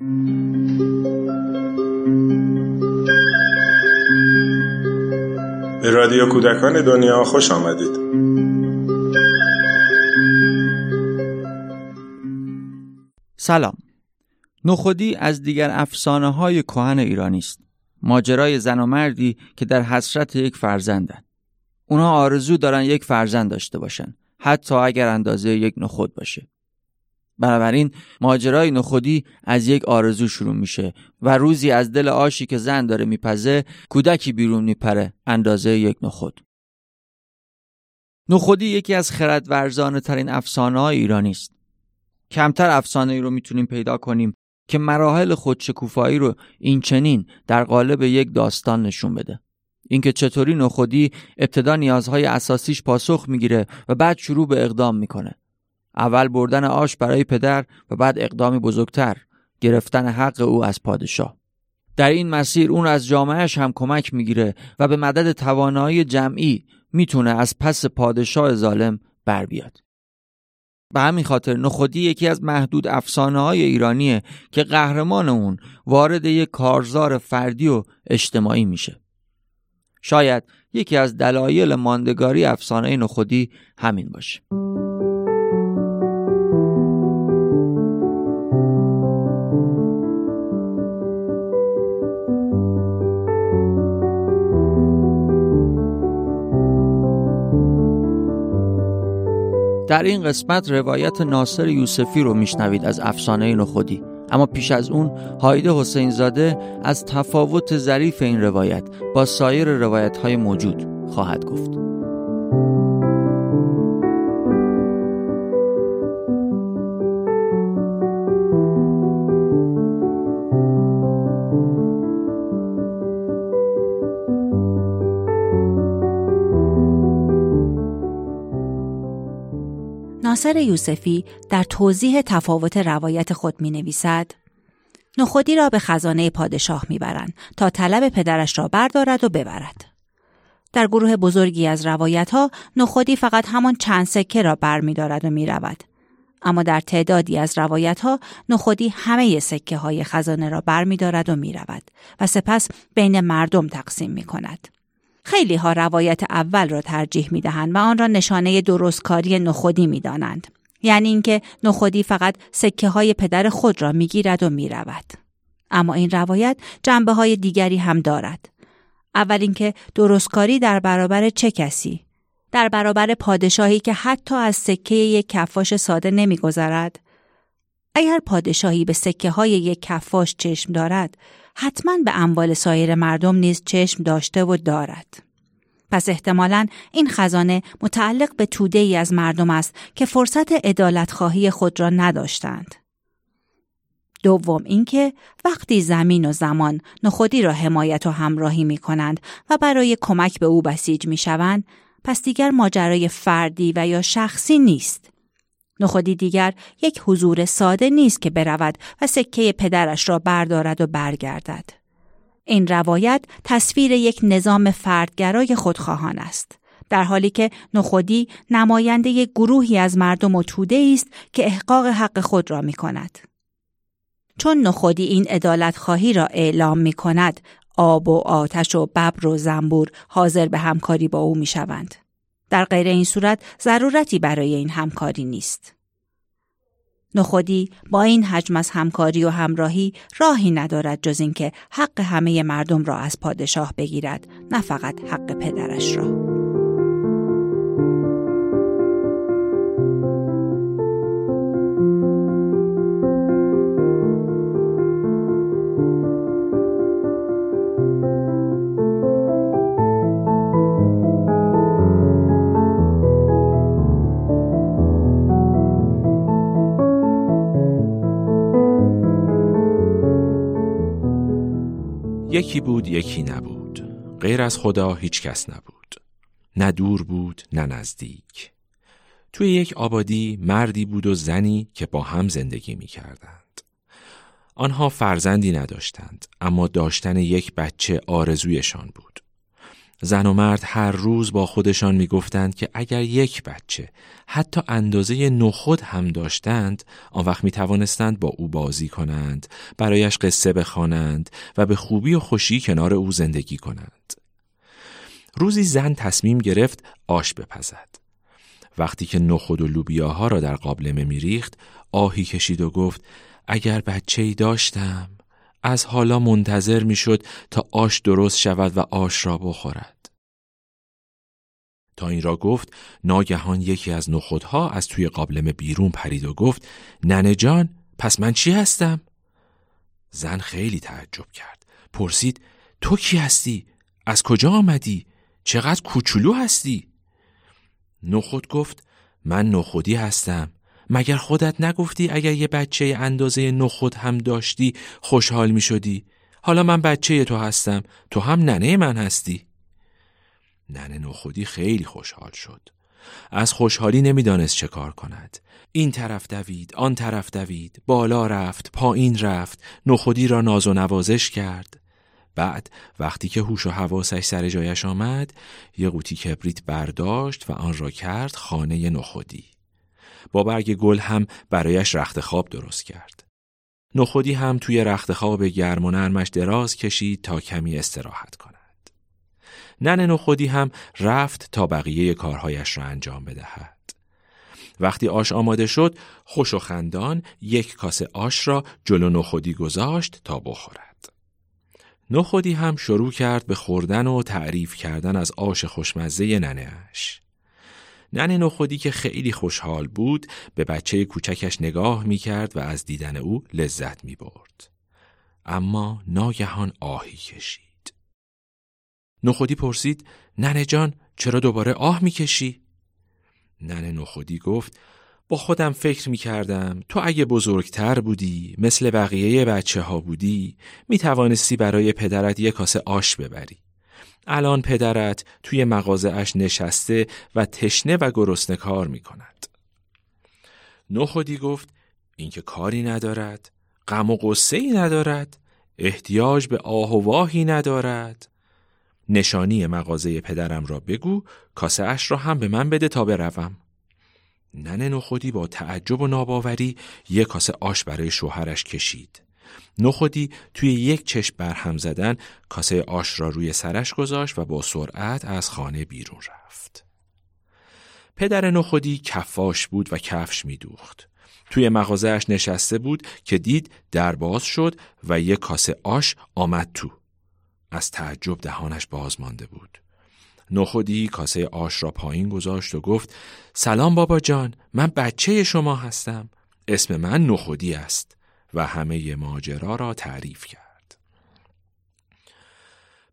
به رادیو کودکان دنیا خوش آمدید. سلام. نخودی از دیگر افسانه های کهن ایرانی است. ماجرای زن و مردی که در حسرت یک فرزندن. اونا آرزو دارن یک فرزند داشته باشن حتی اگر اندازه یک نخود باشه. بنابراین ماجرای نخودی از یک آرزو شروع میشه و روزی از دل آشی که زن داره میپزه کودکی بیرون میپره اندازه یک نخود. نخودی یکی از خردورزانه ترین افسانه های ایرانی است. کمتر افسانه ای رو می‌تونیم پیدا کنیم که مراحل خودشکوفایی رو این چنین در قالب یک داستان نشون بده. اینکه چطوری نخودی ابتدا نیازهای اساسیش پاسخ می‌گیره و بعد شروع به اقدام می‌کنه. اول بردن آش برای پدر و بعد اقدامی بزرگتر گرفتن حق او از پادشاه. در این مسیر اون از جامعهش هم کمک می‌گیره و به مدد توانایی جمعی می‌تونه از پس پادشاه ظالم بر بیاد. به همین خاطر نخودی یکی از محدود افسانه های ایرانیه که قهرمان اون وارد یک کارزار فردی و اجتماعی میشه. شاید یکی از دلایل ماندگاری افسانه نخودی همین باشه. در این قسمت روایت ناصر یوسفی رو میشنوید از افسانه نخودی. اما پیش از اون هایده حسین زاده از تفاوت ظریف این روایت با سایر روایت های موجود خواهد گفت. ناصر یوسفی در توضیح تفاوت روایت خود می نویسد نخودی را به خزانه پادشاه می‌برند تا طلب پدرش را بردارد و ببرد. در گروه بزرگی از روایت ها نخودی فقط همان چند سکه را بر می دارد و می رود. اما در تعدادی از روایت ها نخودی همه سکه های خزانه را بر می دارد و می رود و سپس بین مردم تقسیم می کند. خیلی ها روایت اول را ترجیح می دهند و آن را نشانه درستکاری نخودی می دانند. یعنی اینکه نخودی فقط سکه های پدر خود را می گیرد و می رود. اما این روایت جنبه های دیگری هم دارد. اول اینکه درستکاری در برابر چه کسی؟ در برابر پادشاهی که حتی از سکه یک کفاش ساده نمیگذرد اگر پادشاهی به سکه های یک کفاش چشم دارد حتما به اموال سایر مردم نیز چشم داشته و دارد. پس احتمالا این خزانه متعلق به توده ای از مردم است که فرصت ادالت خواهی خود را نداشتند. دوم اینکه وقتی زمین و زمان نخودی را حمایت و همراهی می کنند و برای کمک به او بسیج می شوند پس دیگر ماجرای فردی و یا شخصی نیست. نخودی دیگر یک حضور ساده نیست که برود و سکه پدرش را بردارد و برگردد. این روایت تصویر یک نظام فردگرای خودخواهان است. در حالی که نخودی نماینده یک گروهی از مردم و توده است که احقاق حق خود را می کند. چون نخودی این ادالت خواهی را اعلام می کند، آب و آتش و ببر و زنبور حاضر به همکاری با او می شوند. در غیر این صورت ضرورتی برای این همکاری نیست. نخودی با این حجم از همکاری و همراهی راهی ندارد جز اینکه حق همه مردم را از پادشاه بگیرد نه فقط حق پدرش را. یکی بود یکی نبود. غیر از خدا هیچ کس نبود. نه دور بود نه نزدیک. توی یک آبادی مردی بود و زنی که با هم زندگی می کردند. آنها فرزندی نداشتند اما داشتن یک بچه آرزویشان بود. زن و مرد هر روز با خودشان می‌گفتند که اگر یک بچه حتی اندازه نخود هم داشتند آن وقت می توانستند با او بازی کنند برایش قصه بخوانند و به خوبی و خوشی کنار او زندگی کنند روزی زن تصمیم گرفت آش بپزد وقتی که نخود و لوبیاها را در قابلمه میریخت آهی کشید و گفت اگر بچه ای داشتم از حالا منتظر می‌شد تا آش درست شود و آش را بخورد. این را گفت ناگهان یکی از نخودها از توی قابلمه بیرون پرید و گفت ننه جان پس من چی هستم؟ زن خیلی تعجب کرد پرسید تو کی هستی؟ از کجا آمدی؟ چقدر کوچولو هستی؟ نخود گفت من نخودی هستم مگر خودت نگفتی اگر یه بچه اندازه نخود هم داشتی خوشحال می شدی؟ حالا من بچه تو هستم تو هم ننه من هستی ننه نخودی خیلی خوشحال شد از خوشحالی نمی‌دانست چه کار کند این طرف دوید آن طرف دوید بالا رفت پایین رفت نخودی را ناز و نوازش کرد بعد وقتی که هوش و حواسش سر جایش آمد یه قوطی کبریت برداشت و آن را کرد خانه نخودی با برگ گل هم برایش رخت خواب درست کرد. نخودی هم توی رخت خواب گرم و نرمش دراز کشید تا کمی استراحت کند. نن نخودی هم رفت تا بقیه کارهایش را انجام بدهد. وقتی آش آماده شد، خوش و خندان یک کاسه آش را جلو نخودی گذاشت تا بخورد. نخودی هم شروع کرد به خوردن و تعریف کردن از آش خوشمزه ننهش. نن نخودی که خیلی خوشحال بود به بچه کوچکش نگاه می کرد و از دیدن او لذت می برد. اما ناگهان آهی کشید. نخودی پرسید ننه جان چرا دوباره آه می کشی؟ ننه نخودی گفت با خودم فکر می کردم تو اگه بزرگتر بودی مثل بقیه بچه ها بودی می توانستی برای پدرت یک کاسه آش ببری. الان پدرت توی مغازه اش نشسته و تشنه و گرسنه کار می کند. نخودی گفت اینکه کاری ندارد غم و قصه ای ندارد احتیاج به آه و واهی ندارد نشانی مغازه پدرم را بگو کاسه اش را هم به من بده تا بروم ننه نخودی با تعجب و ناباوری یک کاسه آش برای شوهرش کشید نخودی توی یک چشم برهم زدن کاسه آش را روی سرش گذاشت و با سرعت از خانه بیرون رفت. پدر نخودی کفاش بود و کفش میدوخت. توی مغازهش نشسته بود که دید در باز شد و یک کاسه آش آمد تو. از تعجب دهانش باز مانده بود. نخودی کاسه آش را پایین گذاشت و گفت سلام بابا جان من بچه شما هستم. اسم من نخودی است. و همه ماجرا را تعریف کرد.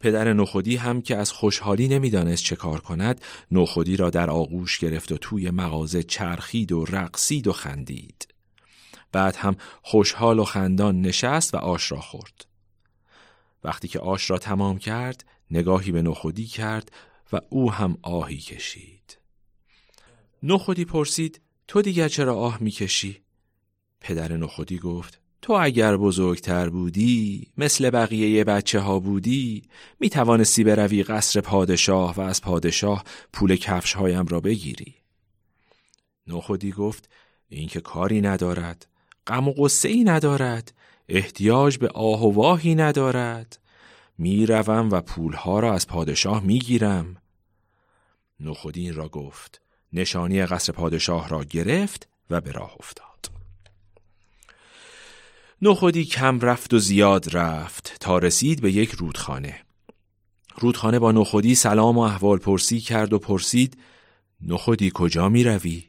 پدر نخودی هم که از خوشحالی نمی‌دانست چه کار کند نخودی را در آغوش گرفت و توی مغازه چرخید و رقصید و خندید. بعد هم خوشحال و خندان نشست و آش را خورد. وقتی که آش را تمام کرد نگاهی به نخودی کرد و او هم آهی کشید. نخودی پرسید تو دیگر چرا آه می‌کشی؟ پدر نخودی گفت تو اگر بزرگتر بودی مثل بقیه بچه ها بودی می توانستی بروی قصر پادشاه و از پادشاه پول کفش هایم را بگیری نخودی گفت این که کاری ندارد غم و قصه ای ندارد احتیاج به آه و واهی ندارد. می‌روم و پولها را از پادشاه می‌گیرم. نخودی این را گفت نشانی قصر پادشاه را گرفت و به راه افتاد. نخودی کم رفت و زیاد رفت تا رسید به یک رودخانه. رودخانه با نخودی سلام و احوال پرسی کرد و پرسید نخودی کجا می روی؟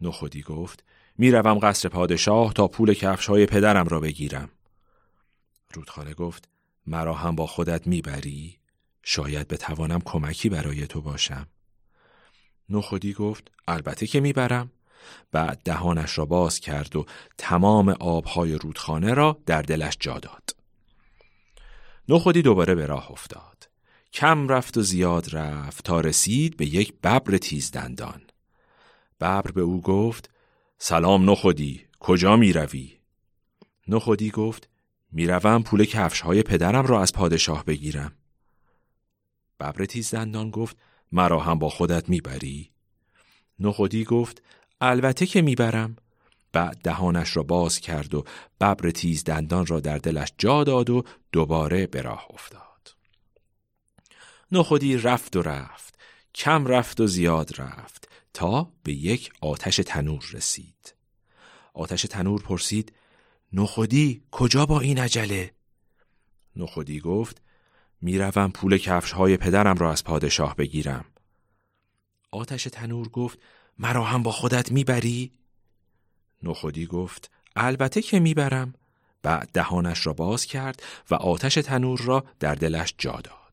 نخودی گفت می روم قصر پادشاه تا پول کفش های پدرم را بگیرم رودخانه گفت مرا هم با خودت می‌بری؟ شاید بتوانم کمکی برای تو باشم نخودی گفت البته که می‌برم بعد دهانش را باز کرد و تمام آبهای رودخانه را در دلش جا داد. نخودی دوباره به راه افتاد. کم رفت و زیاد رفت تا رسید به یک ببر تیز دندان. ببر به او گفت سلام نخودی کجا می روی؟ نخودی گفت می‌روم پول کفش های پدرم را از پادشاه بگیرم. ببر تیز دندان گفت مرا هم با خودت می‌بری؟ نخودی گفت البته که می‌برم بعد دهانش را باز کرد و ببر تیز دندان را در دلش جا داد و دوباره به راه افتاد نخودی رفت و رفت کم رفت و زیاد رفت تا به یک آتش تنور رسید آتش تنور پرسید نخودی کجا با این عجله؟ نخودی گفت می‌روم پول کفش های پدرم را از پادشاه بگیرم آتش تنور گفت مرا هم با خودت می‌بری؟ نخودی گفت البته که می‌برم بعد دهانش را باز کرد و آتش تنور را در دلش جا داد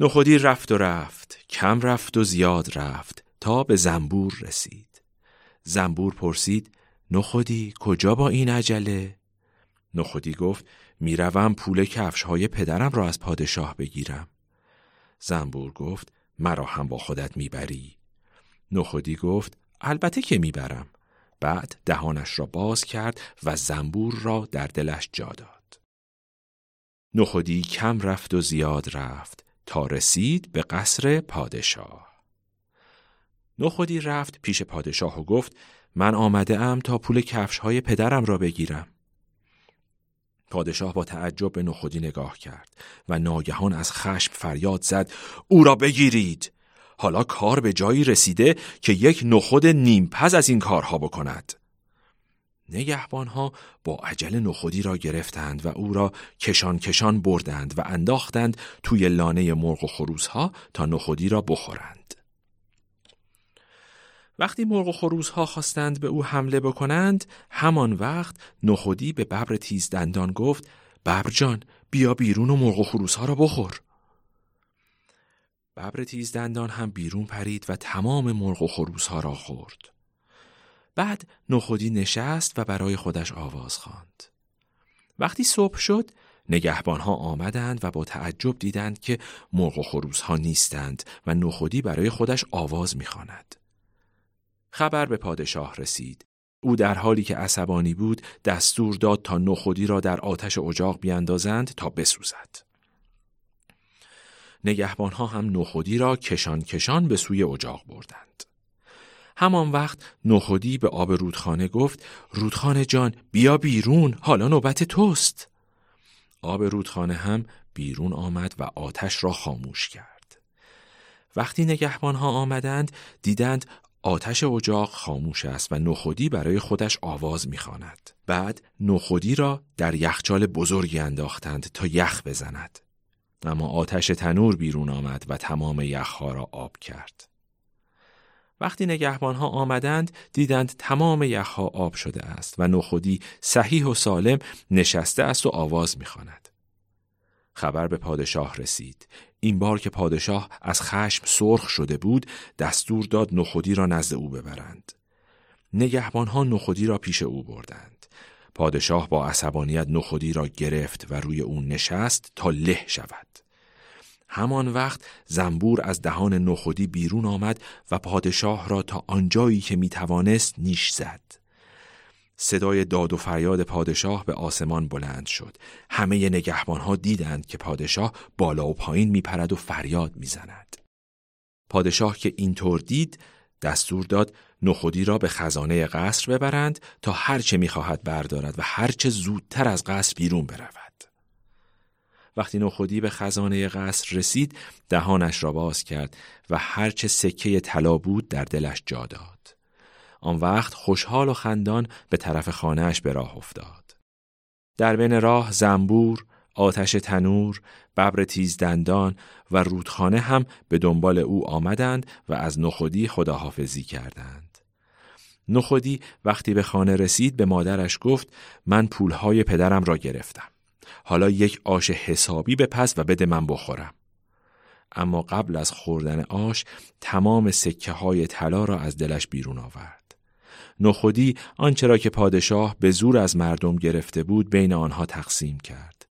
نخودی رفت و رفت کم رفت و زیاد رفت تا به زنبور رسید. زنبور پرسید نخودی کجا با این عجله؟ نخودی گفت می‌روم پول کفش های پدرم را از پادشاه بگیرم. زنبور گفت مرا هم با خودت می‌بری. نخودی گفت البته که می‌برم. بعد دهانش را باز کرد و زنبور را در دلش جا داد. نخودی کم رفت و زیاد رفت. تا رسید به قصر پادشاه. نخودی رفت پیش پادشاه و گفت من آمده ام تا پول کفش های پدرم را بگیرم. پادشاه با تعجب به نخودی نگاه کرد و ناگهان از خشم فریاد زد او را بگیرید! حالا کار به جایی رسیده که یک نخود نیمپز از این کارها بکند. نگهبانها با عجل نخودی را گرفتند و او را کشان کشان بردند و انداختند توی لانه مرغ و خروسها تا نخودی را بخورند. وقتی مرغ و خروس ها خواستند به او حمله بکنند همان وقت نخودی به ببر تیز دندان گفت ببر جان بیا بیرون و مرغ و خروس ها را بخور. ببر تیز دندان هم بیرون پرید و تمام مرغ و خروس ها را خورد. بعد نخودی نشست و برای خودش آواز خواند. وقتی صبح شد نگهبان ها آمدند و با تعجب دیدند که مرغ و خروس ها نیستند و نخودی برای خودش آواز می‌خواند. خبر به پادشاه رسید. او در حالی که عصبانی بود دستور داد تا نخودی را در آتش اجاق بیاندازند تا بسوزد. نگهبان ها هم نخودی را کشان کشان به سوی اجاق بردند. همان وقت نخودی به آب رودخانه گفت رودخانه جان بیا بیرون حالا نوبت توست. آب رودخانه هم بیرون آمد و آتش را خاموش کرد. وقتی نگهبان ها آمدند دیدند آتش اجاق خاموش است و نخودی برای خودش آواز می‌خواند. بعد نخودی را در یخچال بزرگی انداختند تا یخ بزند. اما آتش تنور بیرون آمد و تمام یخها را آب کرد. وقتی نگهبانها آمدند دیدند تمام یخها آب شده است و نخودی صحیح و سالم نشسته است و آواز می‌خواند. خبر به پادشاه رسید. این بار که پادشاه از خشم سرخ شده بود دستور داد نخودی را نزد او ببرند. نگهبانها نخودی را پیش او بردند. پادشاه با عصبانیت نخودی را گرفت و روی او نشست تا له شود. همان وقت زنبور از دهان نخودی بیرون آمد و پادشاه را تا آنجایی که می توانست نیش زد. صدای داد و فریاد پادشاه به آسمان بلند شد. همه نگهبان ها دیدند که پادشاه بالا و پایین می پرد و فریاد می زند. پادشاه که اینطور دید دستور داد نخودی را به خزانه قصر ببرند تا هرچه می‌خواهد بردارد و هرچه زودتر از قصر بیرون برود. وقتی نخودی به خزانه قصر رسید دهانش را باز کرد و هرچه سکه طلا بود در دلش جا داد. آن وقت خوشحال و خندان به طرف خانهش به راه افتاد. در بین راه زنبور، آتش تنور، ببر تیز دندان و رودخانه هم به دنبال او آمدند و از نخودی خداحافظی کردند. نخودی وقتی به خانه رسید به مادرش گفت من پولهای پدرم را گرفتم. حالا یک آش حسابی بپس و بده من بخورم. اما قبل از خوردن آش تمام سکه های طلا را از دلش بیرون آورد. نخودی آنچه را که پادشاه به زور از مردم گرفته بود بین آنها تقسیم کرد.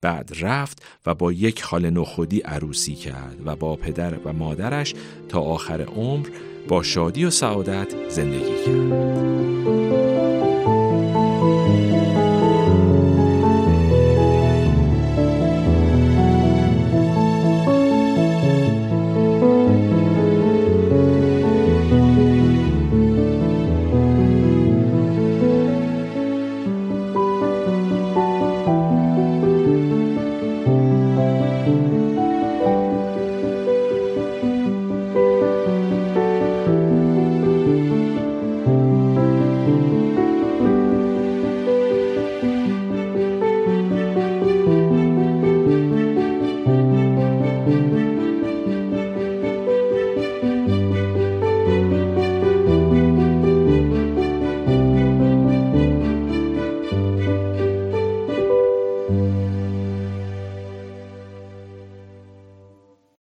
بعد رفت و با یک خال نخودی عروسی کرد و با پدر و مادرش تا آخر عمر با شادی و سعادت زندگی کرد.